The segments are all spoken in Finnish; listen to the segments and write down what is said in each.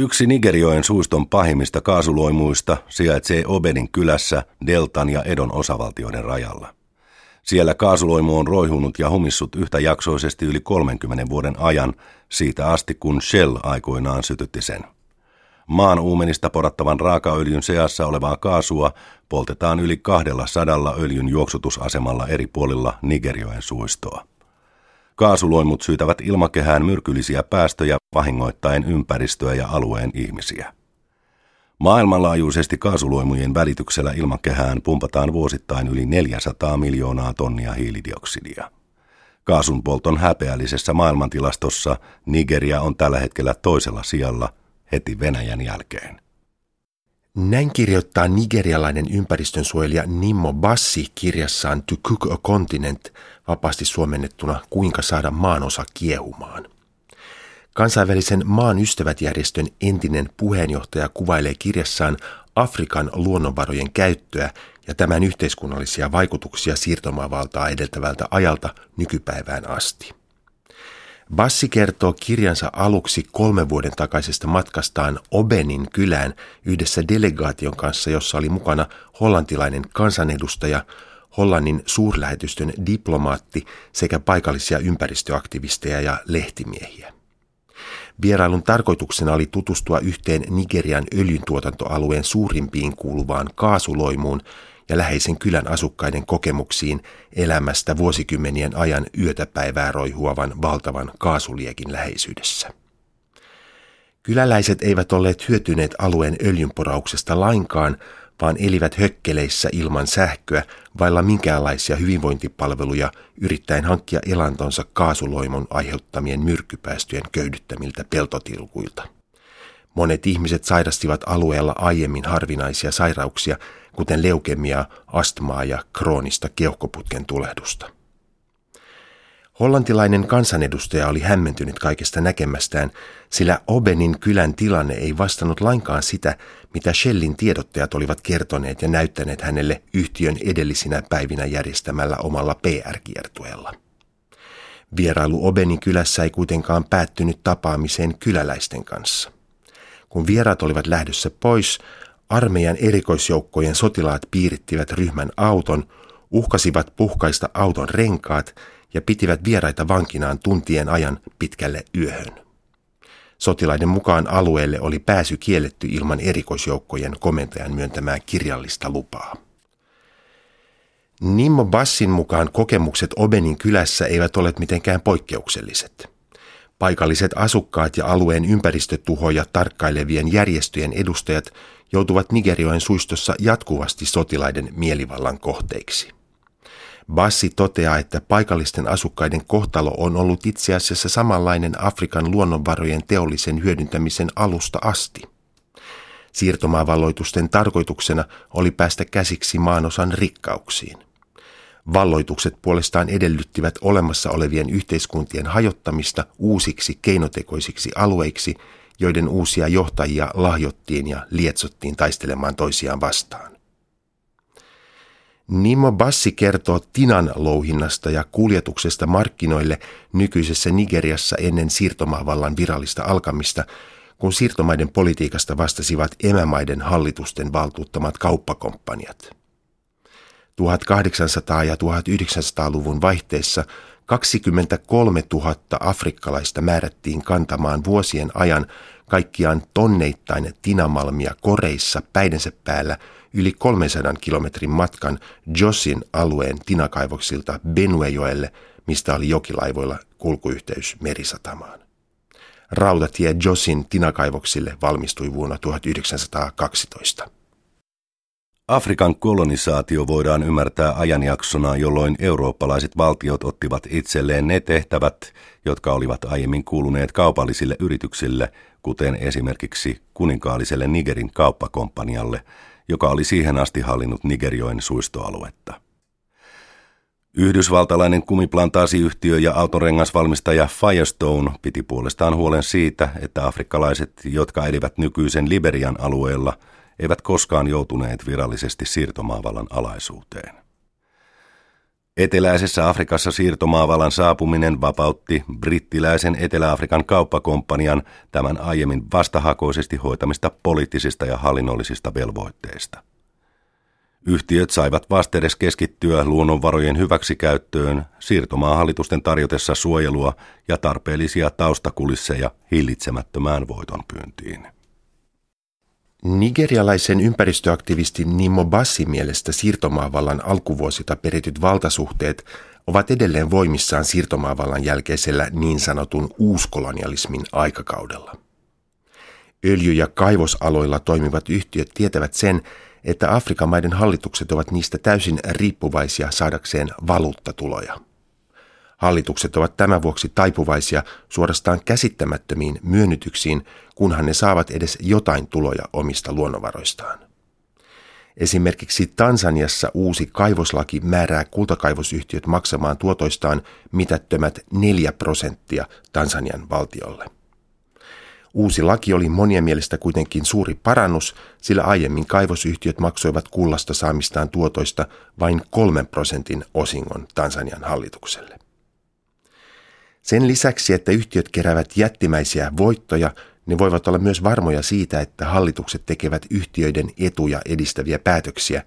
Yksi Nigerioen suiston pahimmista kaasuloimuista sijaitsee Obenin kylässä Deltan ja Edon osavaltioiden rajalla. Siellä kaasuloimu on roihunut ja humissut yhtäjaksoisesti yli 30 vuoden ajan siitä asti, kun Shell aikoinaan sytytti sen. Maan uumenista porattavan raakaöljyn seassa olevaa kaasua poltetaan yli kahdella sadalla öljyn juoksutusasemalla eri puolilla Nigerioen suistoa. Kaasuloimut syytävät ilmakehään myrkyllisiä päästöjä vahingoittaen ympäristöä ja alueen ihmisiä. Maailmanlaajuisesti kaasuloimujen välityksellä ilmakehään pumpataan vuosittain yli 400 miljoonaa tonnia hiilidioksidia. Kaasun polton häpeällisessä maailmantilastossa Nigeria on tällä hetkellä toisella sijalla heti Venäjän jälkeen. Näin kirjoittaa nigerialainen ympäristönsuojelija Nimmo Bassi kirjassaan To Cook a Continent, vapaasti suomennettuna Kuinka saada maanosa kiehumaan. Kansainvälisen maan ystävät-järjestön entinen puheenjohtaja kuvailee kirjassaan Afrikan luonnonvarojen käyttöä ja tämän yhteiskunnallisia vaikutuksia siirtomaavaltaa edeltävältä ajalta nykypäivään asti. Bassi kertoo kirjansa aluksi kolme vuoden takaisesta matkastaan Obenin kylään yhdessä delegaation kanssa, jossa oli mukana hollantilainen kansanedustaja, Hollannin suurlähetystön diplomaatti sekä paikallisia ympäristöaktivisteja ja lehtimiehiä. Vierailun tarkoituksena oli tutustua yhteen Nigerian öljyntuotantoalueen suurimpiin kuuluvaan kaasuloimuun ja läheisen kylän asukkaiden kokemuksiin elämästä vuosikymmenien ajan yötä päivää roihuavan valtavan kaasuliekin läheisyydessä. Kyläläiset eivät olleet hyötyneet alueen öljynporauksesta lainkaan, vaan elivät hökkeleissä ilman sähköä, vailla minkäänlaisia hyvinvointipalveluja, yrittäen hankkia elantonsa kaasuloimon aiheuttamien myrkkypäästöjen köydyttämiltä peltotilkuilta. Monet ihmiset sairastivat alueella aiemmin harvinaisia sairauksia, kuten leukemiaa, astmaa ja kroonista keuhkoputken tulehdusta. Hollantilainen kansanedustaja oli hämmentynyt kaikesta näkemästään, sillä Obenin kylän tilanne ei vastannut lainkaan sitä, mitä Shellin tiedottajat olivat kertoneet ja näyttäneet hänelle yhtiön edellisinä päivinä järjestämällä omalla PR-kiertueella. Vierailu Obenin kylässä ei kuitenkaan päättynyt tapaamiseen kyläläisten kanssa. Kun vieraat olivat lähdössä pois, armeijan erikoisjoukkojen sotilaat piirittivät ryhmän auton, uhkasivat puhkaista auton renkaat ja pitivät vieraita vankinaan tuntien ajan pitkälle yöhön. Sotilaiden mukaan alueelle oli pääsy kielletty ilman erikoisjoukkojen komentajan myöntämää kirjallista lupaa. Nimmo Bassin mukaan kokemukset Obenin kylässä eivät ole mitenkään poikkeukselliset. Paikalliset asukkaat ja alueen ympäristötuhoja tarkkailevien järjestöjen edustajat joutuvat Nigerioen suistossa jatkuvasti sotilaiden mielivallan kohteiksi. Bassi toteaa, että paikallisten asukkaiden kohtalo on ollut itse asiassa samanlainen Afrikan luonnonvarojen teollisen hyödyntämisen alusta asti. Siirtomaavalloitusten tarkoituksena oli päästä käsiksi maanosan rikkauksiin. Valloitukset puolestaan edellyttivät olemassa olevien yhteiskuntien hajottamista uusiksi keinotekoisiksi alueiksi, joiden uusia johtajia lahjottiin ja lietsottiin taistelemaan toisiaan vastaan. Nimo Bassi kertoo Tinan louhinnasta ja kuljetuksesta markkinoille nykyisessä Nigeriassa ennen siirtomaavallan virallista alkamista, kun siirtomaiden politiikasta vastasivat emämaiden hallitusten valtuuttamat kauppakomppaniat. 1800- ja 1900-luvun vaihteessa 23 000 afrikkalaista määrättiin kantamaan vuosien ajan kaikkiaan tonneittain tinamalmia koreissa päidensä päällä yli 300 kilometrin matkan Josin alueen tinakaivoksilta Benuejoelle, mistä oli jokilaivoilla kulkuyhteys merisatamaan. Rautatie Josin tinakaivoksille valmistui vuonna 1912. Afrikan kolonisaatio voidaan ymmärtää ajanjaksona, jolloin eurooppalaiset valtiot ottivat itselleen ne tehtävät, jotka olivat aiemmin kuuluneet kaupallisille yrityksille, kuten esimerkiksi kuninkaalliselle Nigerin kauppakomppanialle, joka oli siihen asti hallinnut Nigerioin suistoaluetta. Yhdysvaltalainen kumiplantaasiyhtiö ja autorengasvalmistaja Firestone piti puolestaan huolen siitä, että afrikkalaiset, jotka elivät nykyisen Liberian alueella – eivät koskaan joutuneet virallisesti siirtomaavallan alaisuuteen. Eteläisessä Afrikassa siirtomaavallan saapuminen vapautti brittiläisen Etelä-Afrikan kauppakomppanian tämän aiemmin vastahakoisesti hoitamista poliittisista ja hallinnollisista velvoitteista. Yhtiöt saivat vastedes keskittyä luonnonvarojen hyväksikäyttöön siirtomaahallitusten tarjotessa suojelua ja tarpeellisia taustakulisseja hillitsemättömään voitonpyyntiin. Nigerialaisen ympäristöaktivisti Nimo Bassi mielestä siirtomaavallan alkuvuosilta perityt valtasuhteet ovat edelleen voimissaan siirtomaavallan jälkeisellä niin sanotun uuskolonialismin aikakaudella. Öljy- ja kaivosaloilla toimivat yhtiöt tietävät sen, että Afrikan maiden hallitukset ovat niistä täysin riippuvaisia saadakseen valuuttatuloja. Hallitukset ovat tämän vuoksi taipuvaisia suorastaan käsittämättömiin myönnytyksiin, kunhan ne saavat edes jotain tuloja omista luonnonvaroistaan. Esimerkiksi Tansaniassa uusi kaivoslaki määrää kultakaivosyhtiöt maksamaan tuotoistaan mitättömät 4 prosenttia Tansanian valtiolle. Uusi laki oli monien mielestä kuitenkin suuri parannus, sillä aiemmin kaivosyhtiöt maksoivat kullasta saamistaan tuotoista vain kolmen prosentin osingon Tansanian hallitukselle. Sen lisäksi, että yhtiöt keräävät jättimäisiä voittoja, ne voivat olla myös varmoja siitä, että hallitukset tekevät yhtiöiden etuja edistäviä päätöksiä,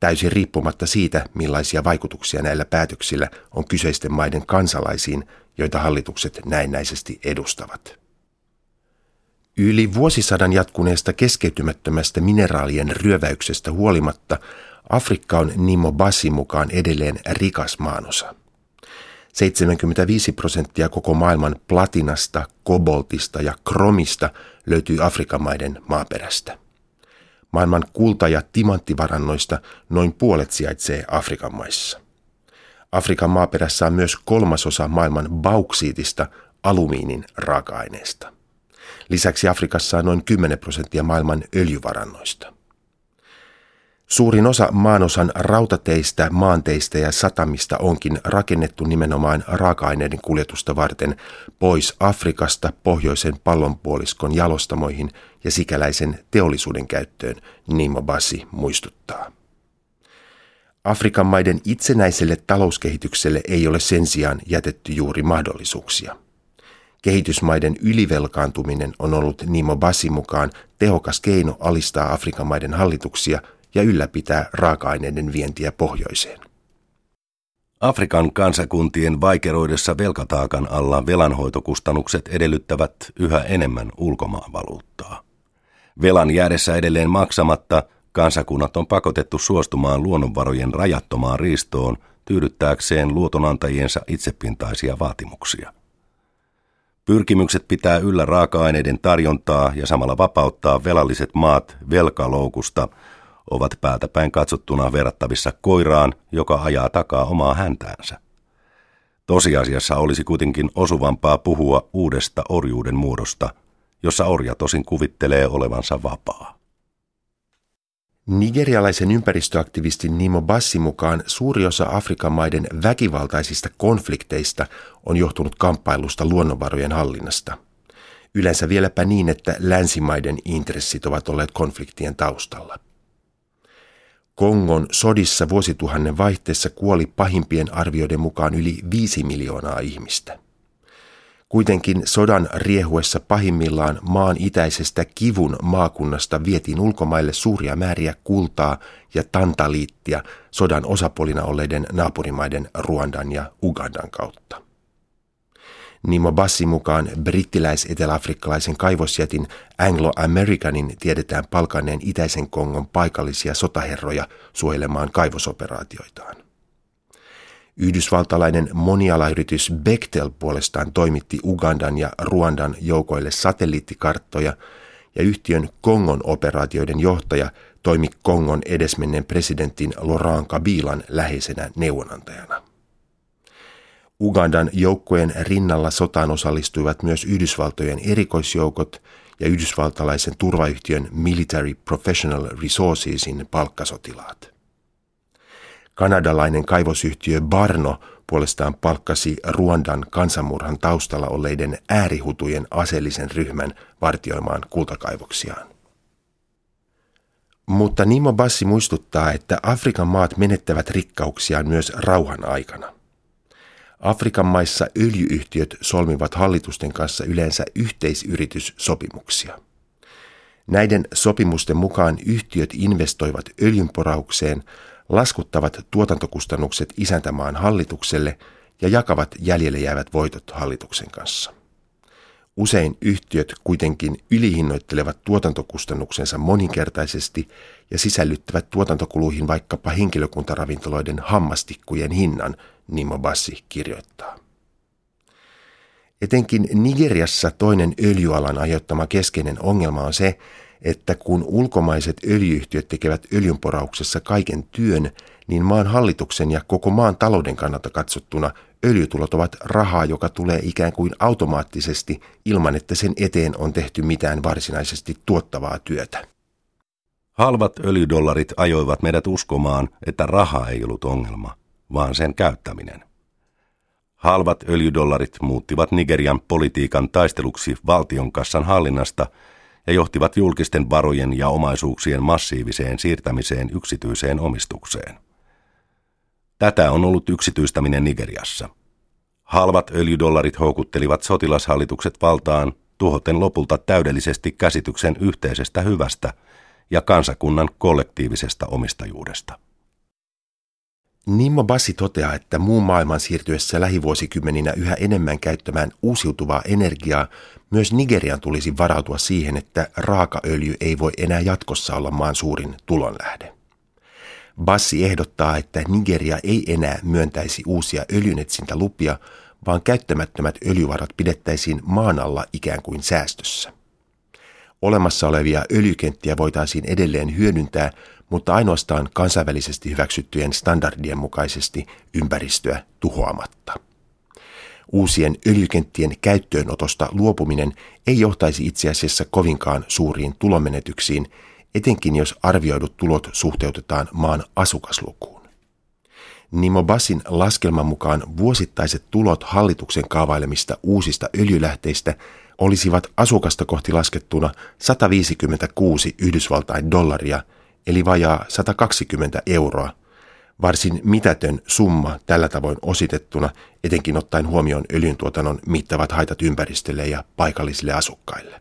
täysin riippumatta siitä, millaisia vaikutuksia näillä päätöksillä on kyseisten maiden kansalaisiin, joita hallitukset näennäisesti edustavat. Yli vuosisadan jatkuneesta keskeytymättömästä mineraalien ryöväyksestä huolimatta Afrikka on Nimo Bassi mukaan edelleen rikas maanosa. 75 prosenttia koko maailman platinasta, koboltista ja kromista löytyy Afrikan maiden maaperästä. Maailman kulta- ja timanttivarannoista noin puolet sijaitsee Afrikan maissa. Afrikan maaperässä on myös kolmasosa maailman bauksiitista alumiinin raaka-aineesta. Lisäksi Afrikassa on noin 10 prosenttia maailman öljyvarannoista. Suurin osa maanosan rautateistä, maanteistä ja satamista onkin rakennettu nimenomaan raaka-aineiden kuljetusta varten pois Afrikasta pohjoisen pallonpuoliskon jalostamoihin ja sikäläisen teollisuuden käyttöön, Nimo Bassi muistuttaa. Afrikan maiden itsenäiselle talouskehitykselle ei ole sen sijaan jätetty juuri mahdollisuuksia. Kehitysmaiden ylivelkaantuminen on ollut Nimo Bassi mukaan tehokas keino alistaa Afrikan maiden hallituksia – ja ylläpitää raaka-aineiden vientiä pohjoiseen. Afrikan kansakuntien vaikeroidessa velkataakan alla velanhoitokustannukset edellyttävät yhä enemmän ulkomaanvaluuttaa. Velan jäädessä edelleen maksamatta kansakunnat on pakotettu suostumaan luonnonvarojen rajattomaan riistoon tyydyttääkseen luotonantajiensa itsepintaisia vaatimuksia. Pyrkimykset pitää yllä raaka-aineiden tarjontaa ja samalla vapauttaa velalliset maat velkaloukusta – ovat päältäpäin katsottuna verrattavissa koiraan, joka ajaa takaa omaa häntäänsä. Tosiasiassa olisi kuitenkin osuvampaa puhua uudesta orjuuden muodosta, jossa orja tosin kuvittelee olevansa vapaa. Nigerialaisen ympäristöaktivistin Nimo Bassi mukaan suuri osa Afrikan maiden väkivaltaisista konflikteista on johtunut kamppailusta luonnonvarojen hallinnasta. Yleensä vieläpä niin, että länsimaiden intressit ovat olleet konfliktien taustalla. Kongon sodissa vuosituhannen vaihteessa kuoli pahimpien arvioiden mukaan yli viisi miljoonaa ihmistä. Kuitenkin sodan riehuessa pahimmillaan maan itäisestä kivun maakunnasta vietiin ulkomaille suuria määriä kultaa ja tantaliittia sodan osapuolina olleiden naapurimaiden Ruandan ja Ugandan kautta. Nimo Bassi mukaan brittiläis-eteläafrikkalaisen kaivosjätin Anglo-Americanin tiedetään palkanneen itäisen Kongon paikallisia sotaherroja suojelemaan kaivosoperaatioitaan. Yhdysvaltalainen monialayritys Bechtel puolestaan toimitti Ugandan ja Ruandan joukoille satelliittikarttoja ja yhtiön Kongon operaatioiden johtaja toimi Kongon edesmenneen presidentin Laurent Kabilan läheisenä neuvonantajana. Ugandan joukkojen rinnalla sotaan osallistuivat myös Yhdysvaltojen erikoisjoukot ja yhdysvaltalaisen turvayhtiön Military Professional Resourcesin palkkasotilaat. Kanadalainen kaivosyhtiö Barno puolestaan palkkasi Ruandan kansanmurhan taustalla olleiden äärihutujen aseellisen ryhmän vartioimaan kultakaivoksiaan. Mutta Nimo Bassi muistuttaa, että Afrikan maat menettävät rikkauksiaan myös rauhan aikana. Afrikan maissa öljyyhtiöt solmivat hallitusten kanssa yleensä yhteisyrityssopimuksia. Näiden sopimusten mukaan yhtiöt investoivat öljynporaukseen, laskuttavat tuotantokustannukset isäntämaan hallitukselle ja jakavat jäljelle jäävät voitot hallituksen kanssa. Usein yhtiöt kuitenkin ylihinnoittelevat tuotantokustannuksensa moninkertaisesti ja sisällyttävät tuotantokuluihin vaikkapa henkilökuntaravintoloiden hammastikkujen hinnan, Nimo Bassi kirjoittaa. Etenkin Nigeriassa toinen öljyalan aiheuttama keskeinen ongelma on se, että kun ulkomaiset öljyyhtiöt tekevät öljynporauksessa kaiken työn, niin maan hallituksen ja koko maan talouden kannalta katsottuna öljytulot ovat rahaa, joka tulee ikään kuin automaattisesti ilman, että sen eteen on tehty mitään varsinaisesti tuottavaa työtä. Halvat öljydollarit ajoivat meidät uskomaan, että raha ei ollut ongelma, vaan sen käyttäminen. Halvat öljydollarit muuttivat Nigerian politiikan taisteluksi valtion kassan hallinnasta ja johtivat julkisten varojen ja omaisuuksien massiiviseen siirtämiseen yksityiseen omistukseen. Tätä on ollut yksityistäminen Nigeriassa. Halvat öljydollarit houkuttelivat sotilashallitukset valtaan tuhoten lopulta täydellisesti käsityksen yhteisestä hyvästä ja kansakunnan kollektiivisesta omistajuudesta. Nimmo Bassi toteaa, että muun maailman siirtyessä lähivuosikymmeninä yhä enemmän käyttämään uusiutuvaa energiaa, myös Nigerian tulisi varautua siihen, että raakaöljy ei voi enää jatkossa olla maan suurin tulonlähde. Bassi ehdottaa, että Nigeria ei enää myöntäisi uusia öljynetsintälupia, vaan käyttämättömät öljyvarat pidettäisiin maan alla ikään kuin säästössä. Olemassa olevia öljykenttiä voitaisiin edelleen hyödyntää, mutta ainoastaan kansainvälisesti hyväksyttyjen standardien mukaisesti ympäristöä tuhoamatta. Uusien öljykenttien käyttöönotosta luopuminen ei johtaisi itse asiassa kovinkaan suuriin tulomenetyksiin, etenkin jos arvioidut tulot suhteutetaan maan asukaslukuun. Nimo Bassin laskelman mukaan vuosittaiset tulot hallituksen kaavailemista uusista öljylähteistä olisivat asukasta kohti laskettuna 156 Yhdysvaltain dollaria, eli vajaa 120 euroa, varsin mitätön summa tällä tavoin ositettuna, etenkin ottaen huomioon öljyntuotannon mittavat haitat ympäristölle ja paikallisille asukkaille.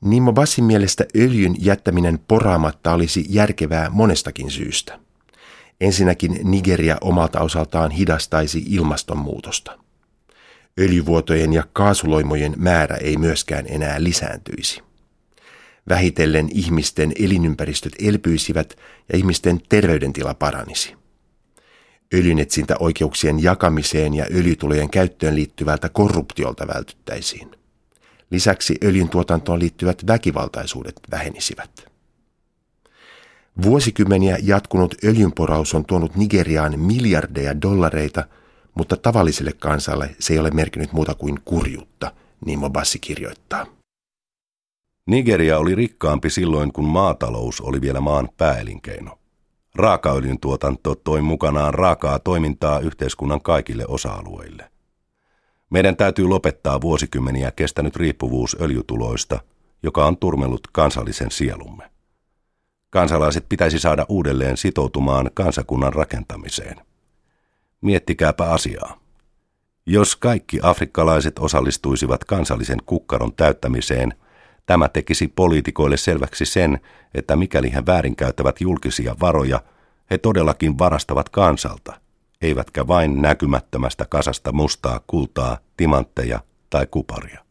Nimo Bassin mielestä öljyn jättäminen poraamatta olisi järkevää monestakin syystä. Ensinnäkin Nigeria omalta osaltaan hidastaisi ilmastonmuutosta. Öljyvuotojen ja kaasuloimojen määrä ei myöskään enää lisääntyisi. Vähitellen ihmisten elinympäristöt elpyisivät ja ihmisten terveydentila paranisi. Öljynetsintäoikeuksien jakamiseen ja öljytulojen käyttöön liittyvältä korruptiolta vältyttäisiin. Lisäksi öljyn tuotantoon liittyvät väkivaltaisuudet vähenisivät. Vuosikymmeniä jatkunut öljynporaus on tuonut Nigeriaan miljardeja dollareita, mutta tavalliselle kansalle se ei ole merkinnyt muuta kuin kurjuutta, niin Mobassi kirjoittaa. Nigeria oli rikkaampi silloin, kun maatalous oli vielä maan pääelinkeino. Raakaöljyn tuotanto toi mukanaan raakaa toimintaa yhteiskunnan kaikille osa-alueille. Meidän täytyy lopettaa vuosikymmeniä kestänyt riippuvuus öljytuloista, joka on turmellut kansallisen sielumme. Kansalaiset pitäisi saada uudelleen sitoutumaan kansakunnan rakentamiseen. Miettikääpä asiaa. Jos kaikki afrikkalaiset osallistuisivat kansallisen kukkaron täyttämiseen, tämä tekisi poliitikoille selväksi sen, että mikäli he väärinkäyttävät julkisia varoja, he todellakin varastavat kansalta, eivätkä vain näkymättömästä kasasta mustaa kultaa, timantteja tai kuparia.